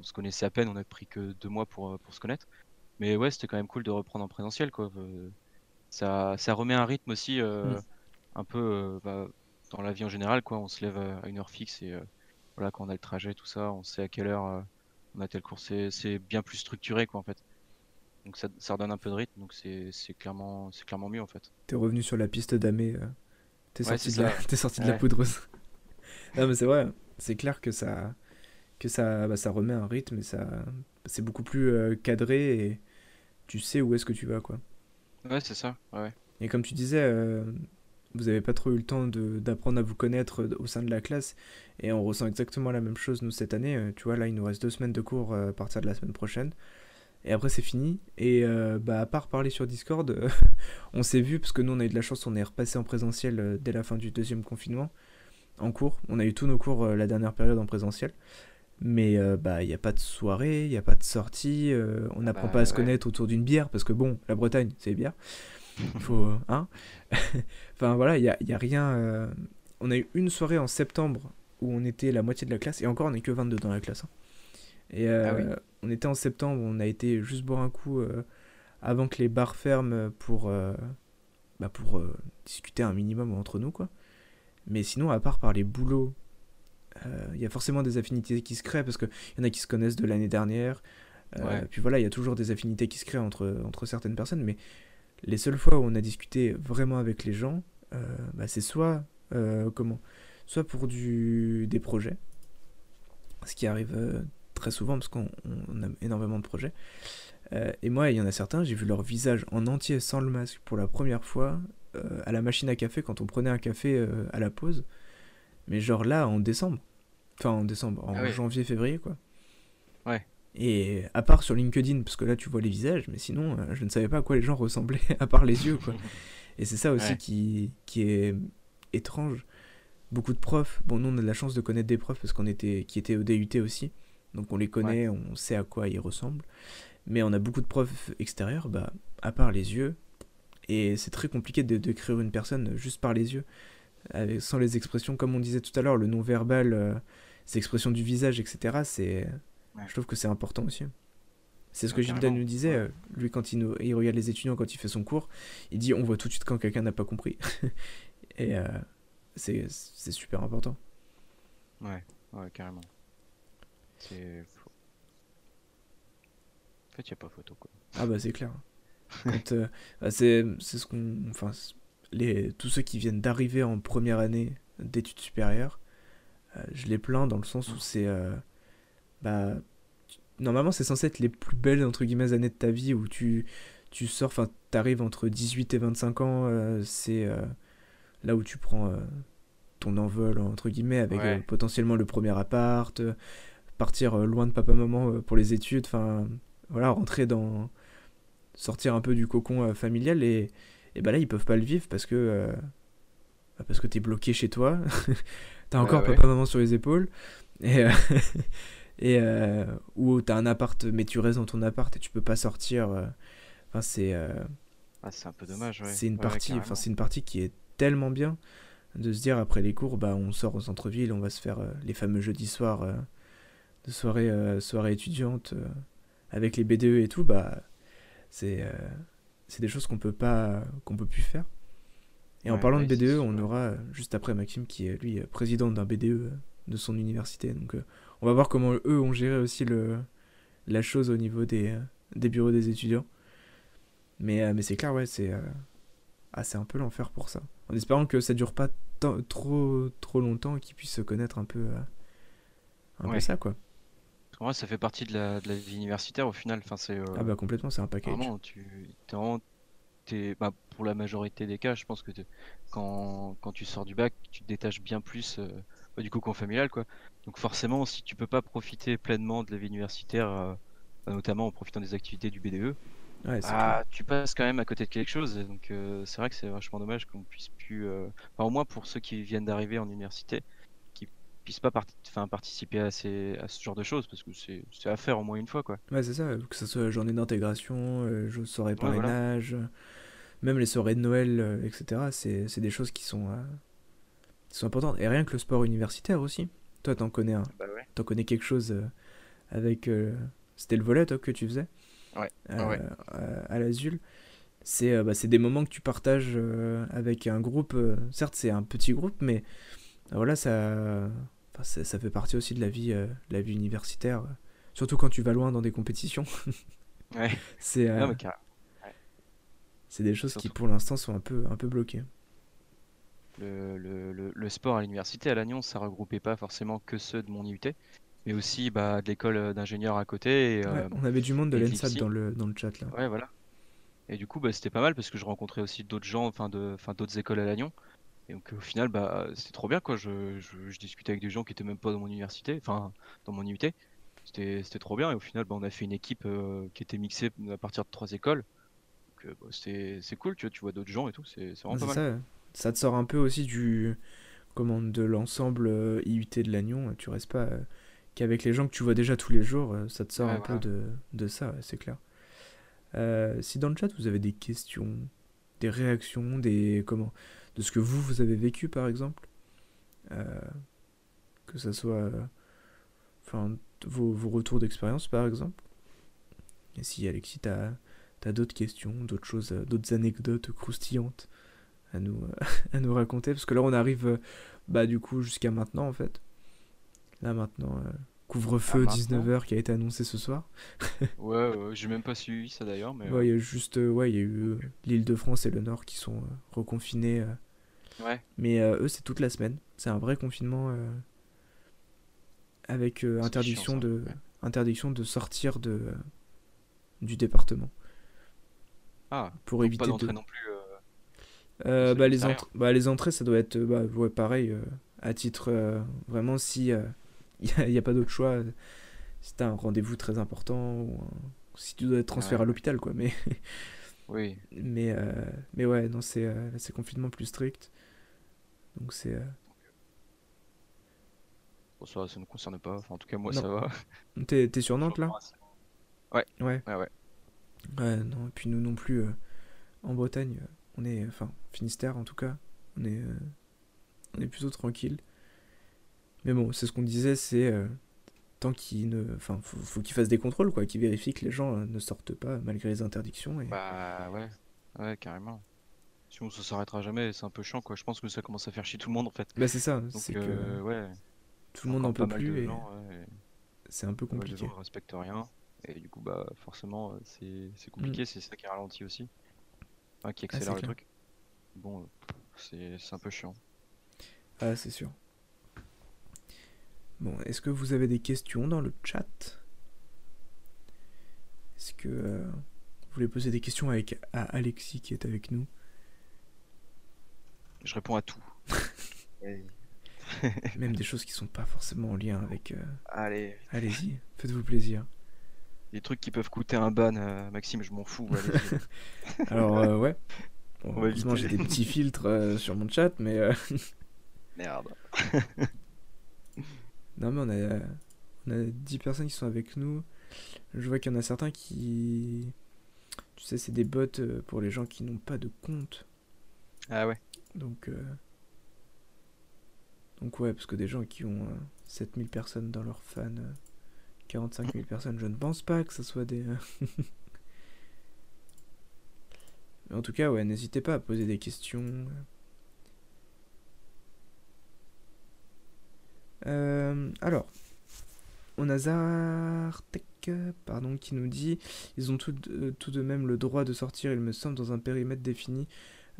on se connaissait à peine, on a pris que deux mois pour, pour se connaître. Mais ouais, c'était quand même cool de reprendre en présentiel, quoi ça, ça remet un rythme aussi euh, mm. un peu euh, bah, dans la vie en général quoi. On se lève à une heure fixe et euh, voilà quand on a le trajet tout ça on sait à quelle heure on a tel cours. C'est bien plus structuré quoi en fait. Donc ça, ça redonne un peu de rythme donc c'est clairement c'est clairement mieux en fait. T'es revenu sur la piste d'Amé t'es sorti, de la, es sorti de la poudreuse. Non mais c'est vrai c'est clair que ça que ça bah, ça remet un rythme et ça c'est beaucoup plus cadré et tu sais où est-ce que tu vas quoi Ouais, c'est ça. Ouais. Et comme tu disais, euh, vous n'avez pas trop eu le temps d'apprendre à vous connaître au sein de la classe. Et on ressent exactement la même chose, nous, cette année. Euh, tu vois, là, il nous reste deux semaines de cours euh, à partir de la semaine prochaine. Et après, c'est fini. Et bah, à part parler sur Discord, on s'est vu, parce que nous, on a eu de la chance, on est repassé en présentiel dès la fin du deuxième confinement, en cours. On a eu tous nos cours la dernière période en présentiel. Mais bah il n'y a pas de soirée, il n'y a pas de sortie, on n'apprend bah, pas à se connaître autour d'une bière, parce que bon, la Bretagne, c'est bière. Il faut. Hein Enfin voilà, il n'y a, y a, rien. On a eu une soirée en septembre où on était la moitié de la classe, et encore on n'est que 22 dans la classe. Hein. Et ah on était en septembre, on a été juste boire un coup avant que les bars ferment pour, bah, pour discuter un minimum entre nous, quoi. Mais sinon, à part par les boulots euh, il y a forcément des affinités qui se créent parce qu'il y en a qui se connaissent de l'année dernière. Euh, puis voilà, il y a toujours des affinités qui se créent entre, entre certaines personnes, mais les seules fois où on a discuté vraiment avec les gens, euh, bah, c'est soit comment, soit pour du, des projets, ce qui arrive très souvent parce qu'on a énormément de projets, Euh, et moi, il y en a certains, j'ai vu leur visage en entier sans le masque pour la première fois euh, à la machine à café quand on prenait un café euh, à la pause. Mais genre là, en décembre. Enfin, en décembre, en Ah ouais. janvier, février, quoi. Ouais. Et à part sur LinkedIn, parce que là, tu vois les visages, mais sinon, euh, je ne savais pas à quoi les gens ressemblaient, à part les yeux, quoi. Et c'est ça aussi Ouais. qui, qui est étrange. Beaucoup de profs, bon, nous on a de la chance de connaître des profs parce qu'on était, qui étaient au DUT aussi, donc on les connaît, on sait à quoi ils ressemblent. Mais on a beaucoup de profs extérieurs, bah, à part les yeux, et c'est très compliqué de décrire une personne juste par les yeux, avec, sans les expressions, comme on disait tout à l'heure, le non-verbal, euh, les expressions du visage, etc. C'est, Ouais. Je trouve que c'est important aussi. C'est ce que carrément. nous disait, euh, lui quand il, nous, il regarde les étudiants quand il fait son cours, il dit on voit tout de suite quand quelqu'un n'a pas compris. et euh, c'est c'est super important. Ouais, ouais, carrément. C'est. En fait, y a pas photo quoi. Ah bah c'est clair. Euh, bah, c'est c'est ce qu'on... Enfin, les, tous ceux qui viennent d'arriver en première année d'études supérieures, euh, je les plains dans le sens où c'est... euh, bah, normalement c'est censé être les plus belles entre guillemets années de ta vie où tu, tu sors, enfin t'arrives entre 18 et 25 ans, euh, c'est là où tu prends ton envol entre guillemets avec Ouais. potentiellement le premier appart, partir loin de papa maman euh, pour les études, enfin voilà, rentrer dans sortir un peu du cocon familial et, et bah là ils peuvent pas le vivre parce que euh, bah, parce que t'es bloqué chez toi t'as encore ouais. papa maman sur les épaules et euh, et euh, ou t'as un appart mais tu restes dans ton appart et tu peux pas sortir enfin c'est Ah, c'est un peu dommage, ouais. c'est une Ouais, partie enfin c'est une partie qui est tellement bien de se dire après les cours bah on sort au centre-ville on va se faire les fameux jeudis soirs de soirée soirée étudiante avec les BDE et tout bah c'est c'est des choses qu'on peut pas qu'on peut plus faire. Et en parlant ouais, de BDE on aura juste après Maxime qui est lui président d'un BDE euh, de son université. Donc euh, on va voir comment eux ont géré aussi le la chose au niveau des euh, des bureaux des étudiants. Mais euh, mais c'est clair ouais c'est euh, ah, c'est un peu l'enfer pour ça. En espérant que ça dure pas trop trop longtemps et qu'ils puissent se connaître un peu un peu ça quoi. Que moi, ça fait partie de la, de la vie universitaire au final. Enfin, c'est. euh, Ah bah complètement, c'est un package. Vraiment, tu t'es vraiment, t'es- bah, pour la majorité des cas, je pense que quand, quand tu sors du bac, tu te détaches bien plus euh, bah, du cocon familial, quoi. Donc forcément, si tu peux pas profiter pleinement de la vie universitaire, euh, bah, notamment en profitant des activités du BDE, Ouais, c'est ah, tu passes quand même à côté de quelque chose. Et donc c'est vrai que c'est vachement dommage qu'on puisse plus, enfin au moins pour ceux qui viennent d'arriver en université, puissent pas enfin, participer à, ces, à ce genre de choses, parce que c'est c'est à faire au moins une fois, quoi. Ouais, c'est ça, que ce soit journée d'intégration, euh, soirée Ouais, voilà. parrainage, euh, même les soirées de Noël, euh, etc. C'est c'est des choses qui sont, euh, qui sont importantes. Et rien que le sport universitaire aussi. Toi, t'en connais un, Bah ouais. t'en connais quelque chose euh, avec. euh, C'était le volet, toi, que tu faisais Ouais, Euh, ouais. euh, à l'Azul. C'est euh, bah, c'est des moments que tu partages euh, avec un groupe. euh, certes, c'est un petit groupe, mais euh, voilà, ça, enfin, ça, ça fait partie aussi de la vie, euh, de la vie universitaire. euh, Surtout quand tu vas loin dans des compétitions. Ouais. c'est euh, c'est des choses qui, pour l'instant, sont un peu, un peu bloquées. Le, le, le, le sport à l'université à Lannion, ça regroupait pas forcément que ceux de mon IUT, mais aussi bah, de l'école d'ingénieur à côté. Et, Ouais, on avait du monde de l'ENSAT dans le, dans le chat là. ouais, voilà. Et du coup, bah, c'était pas mal parce que je rencontrais aussi d'autres gens, enfin d'autres écoles à Lannion. Et donc au final, bah, c'était trop bien quoi. Je, je, je discutais avec des gens qui étaient même pas dans mon université, enfin dans mon IUT. C'était, trop bien. Et au final, bah, on a fait une équipe euh, qui était mixée à partir de trois écoles. Donc euh, bah, c'est cool, tu vois, tu vois d'autres gens et tout. C'est, vraiment pas mal. ça. Ça te sort un peu aussi du comment de l'ensemble euh, IUT de Lannion. Tu restes pas euh, qu'avec les gens que tu vois déjà tous les jours. ça te sort Ouais, un peu de, de ça, c'est clair. Si dans le chat vous avez des questions, des réactions, des comment, de ce que vous vous avez vécu par exemple, euh, que ça soit, vos, retours d'expérience par exemple. Et si Alexis t'as t'as d'autres questions, d'autres choses, euh, d'autres anecdotes croustillantes à nous, euh, à nous raconter? Parce que là on arrive bah du coup jusqu'à maintenant en fait là maintenant couvre-feu Ah, maintenant 19h qui a été annoncé ce soir Ouais, ouais, j'ai même pas suivi ça d'ailleurs, mais ouais il y a juste euh, ouais il y a eu euh, l'île de France et le Nord qui sont euh, reconfinés euh, ouais. mais euh, eux c'est toute la semaine c'est un vrai confinement euh, avec euh, interdiction chiant, ça, de ouais. interdiction de sortir de du département. Ah, Pour éviter pas de... non plus. euh, Euh, bah, les l'extérieur. entrées, bah, les entrées, ça doit être euh, bah, ouais, pareil, euh, à titre euh, vraiment si il n'y a, pas d'autre choix, si t'as un rendez-vous très important ou un- si tu dois être transféré Ouais. à l'hôpital, quoi. Mais, Oui, mais, euh, mais ouais, non, c'est euh, c'est confinement plus strict. Donc c'est. euh, bon, ça, ça ne nous concerne pas. Enfin, en tout cas, moi, Non. ça va. T'es sur Nantes là? Ouais, Ouais. ouais, ouais. Ouais, non, et puis nous non plus, en Bretagne, on est, enfin, Finistère en tout cas, on est, on est plutôt tranquille. Mais bon, c'est ce qu'on disait, c'est euh, tant qu'il ne, enfin, faut, faut qu'ils fassent des contrôles, quoi, qu'ils vérifient que les gens euh, ne sortent pas malgré les interdictions. Et... Bah ouais, ouais, carrément. Sinon, ça s'arrêtera jamais. C'est un peu chiant, quoi. Je pense que ça commence à faire chier tout le monde, en fait. Bah c'est ça, c'est que euh, ouais, tout le monde n'en peut plus et ouais, c'est un peu compliqué. gens respectent rien. Et du coup, bah, forcément, c'est Mm. c'est compliqué. C'est ça qui ralentit aussi. Enfin, qui Ah, accélère le clair. truc. Bon, c'est un peu chiant. Ah, c'est sûr. Bon, est-ce que vous avez des questions dans le chat? Est-ce que euh, vous voulez poser des questions avec, à Alexis qui est avec nous? Je réponds à tout. Même des choses qui sont pas forcément en lien avec. euh, Allez, Allez-y, faites-vous plaisir. des trucs qui peuvent coûter un ban, euh, Maxime, je m'en fous. Alors, ouais. Bon, On va heureusement, j'ai des petits filtres sur mon chat, mais. Merde. Non, mais on a, euh, on a 10 personnes qui sont avec nous. Je vois qu'il y en a certains qui. Tu sais, c'est des bots euh, pour les gens qui n'ont pas de compte. Ah ouais. Donc, euh, donc ouais, parce que des gens qui ont euh, 7000 personnes dans leur fan, euh, 45 000 personnes, je ne pense pas que ce soit des... euh, Mais en tout cas, ouais, n'hésitez pas à poser des questions. Euh, alors, on a Zartek, pardon, qui nous dit ils ont tout de, tout de même le droit de sortir, il me semble, dans un périmètre défini.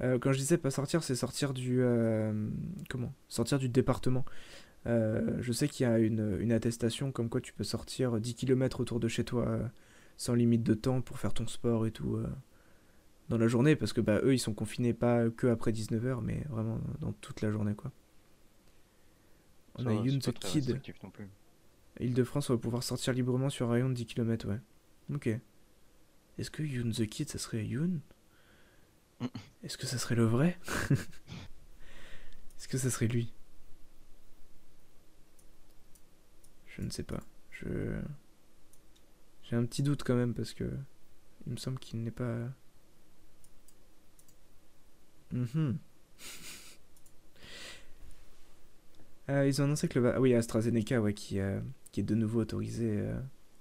Euh, quand je disais pas sortir, c'est sortir du euh, comment? Sortir du département. Euh, je sais qu'il y a une, attestation comme quoi tu peux sortir 10 km autour de chez toi euh, sans limite de temps pour faire ton sport et tout euh, dans la journée parce que bah eux ils sont confinés pas que après 19h mais vraiment dans toute la journée quoi. On Ça a c'est the Kid. Île-de-France, on va pouvoir sortir librement sur un rayon de 10 km, ouais. Ok. Est-ce que Yoon the Kid, ça serait Yoon. Est-ce que ça serait le vrai? Est-ce que ça serait lui? Je ne sais pas. Je. J'ai un petit doute quand même parce que. Il me semble qu'il n'est pas. Mhm. Euh, ils ont annoncé que le ah oui AstraZeneca ouais, qui, euh, qui est de nouveau autorisé euh,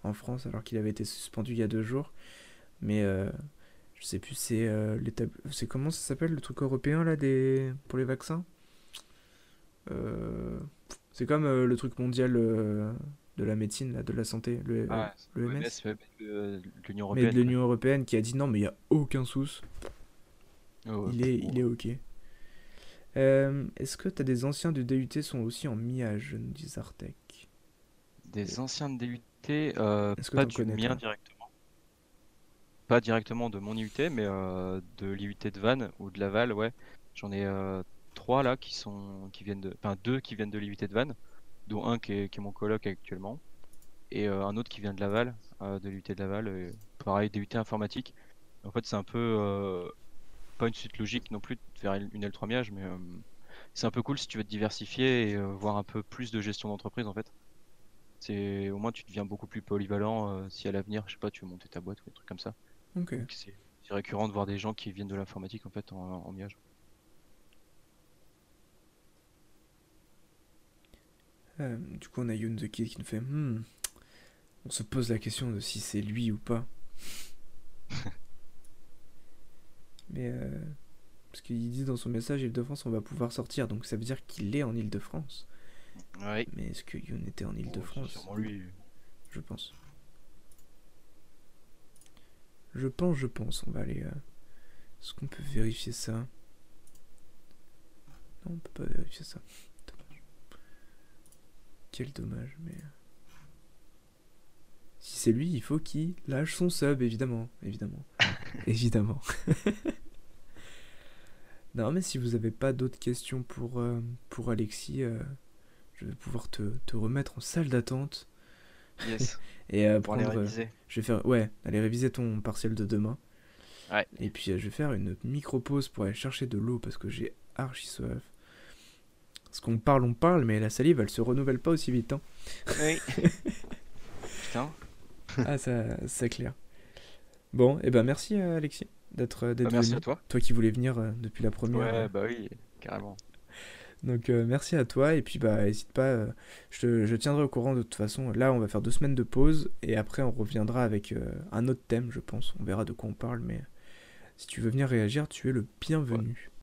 en France alors qu'il avait été suspendu il y a deux jours. Mais euh, je sais plus c'est l'étab- c'est comment ça s'appelle le truc européen là des pour les vaccins? C'est comme le truc mondial de la médecine là, de la santé le, Ah, le MS. ouais, euh, l'Union mais Européenne. de l'Union européenne qui a dit non mais il y a aucun souci. quoi. Oh, ouais. Il est, il est ok. Euh, Est-ce que t'as des anciens du DUT sont aussi en MIAGE, nous dit Zartek Des anciens de DUT, euh, Est-ce que pas t'en du connais, mien toi? directement. Pas directement de mon IUT, mais euh, de l'IUT de Vannes ou de Laval, ouais. J'en ai euh, trois là qui sont qui viennent de. Enfin deux qui viennent de l'IUT de Vannes, dont un qui est, qui est mon coloc actuellement. Et euh, un autre qui vient de Laval, euh, de l'IUT de Laval, et pareil, DUT informatique. En fait, c'est un peu euh, pas une suite logique non plus de faire une L3 miage, mais euh, c'est un peu cool si tu veux te diversifier et euh, voir un peu plus de gestion d'entreprise en fait. C'est au moins tu deviens beaucoup plus polyvalent euh, si à l'avenir, je sais pas, tu veux monter ta boîte ou des trucs comme ça. Ok. C'est c'est récurrent de voir des gens qui viennent de l'informatique en fait en, en miage. Euh, du coup, on a Yoon the Kid qui nous fait Hmm, On se pose la question de si c'est lui ou pas. Mais. euh, parce qu'il dit dans son message Île-de-France, on va pouvoir sortir. Donc ça veut dire qu'il est en Île-de-France. Ouais. Mais est-ce que Yoon était en c'est Île-de-France sûrement lui. Je pense. Je pense, je pense. On va aller. euh, Est-ce qu'on peut vérifier ça? Non, on peut pas vérifier ça. Dommage. Quel dommage, mais. euh, Si c'est lui, il faut qu'il lâche son sub, évidemment. Évidemment. évidemment. non, mais si vous n'avez pas d'autres questions pour, euh, pour Alexis, euh, je vais pouvoir te, te remettre en salle d'attente. Yes. Et euh, Pour aller prendre, euh, réviser. je vais faire, ouais, aller réviser ton partiel de demain. Ouais. Et puis je vais faire une micro pause pour aller chercher de l'eau parce que j'ai archi soif. Parce qu'on parle, on parle, mais la salive, elle se renouvelle pas aussi vite. Hein. Oui. Putain. ah, ça, c'est clair. Bon, et ben merci Alexis d'être Bah, merci à toi. Toi qui voulais venir euh, depuis la première. Ouais, euh, bah oui, carrément. Donc euh, merci à toi et puis bah n'hésite pas, euh, je, te- je tiendrai au courant de toute façon. Là on va faire deux semaines de pause et après on reviendra avec euh, un autre thème je pense. On verra de quoi on parle mais si tu veux venir réagir tu es le bienvenu.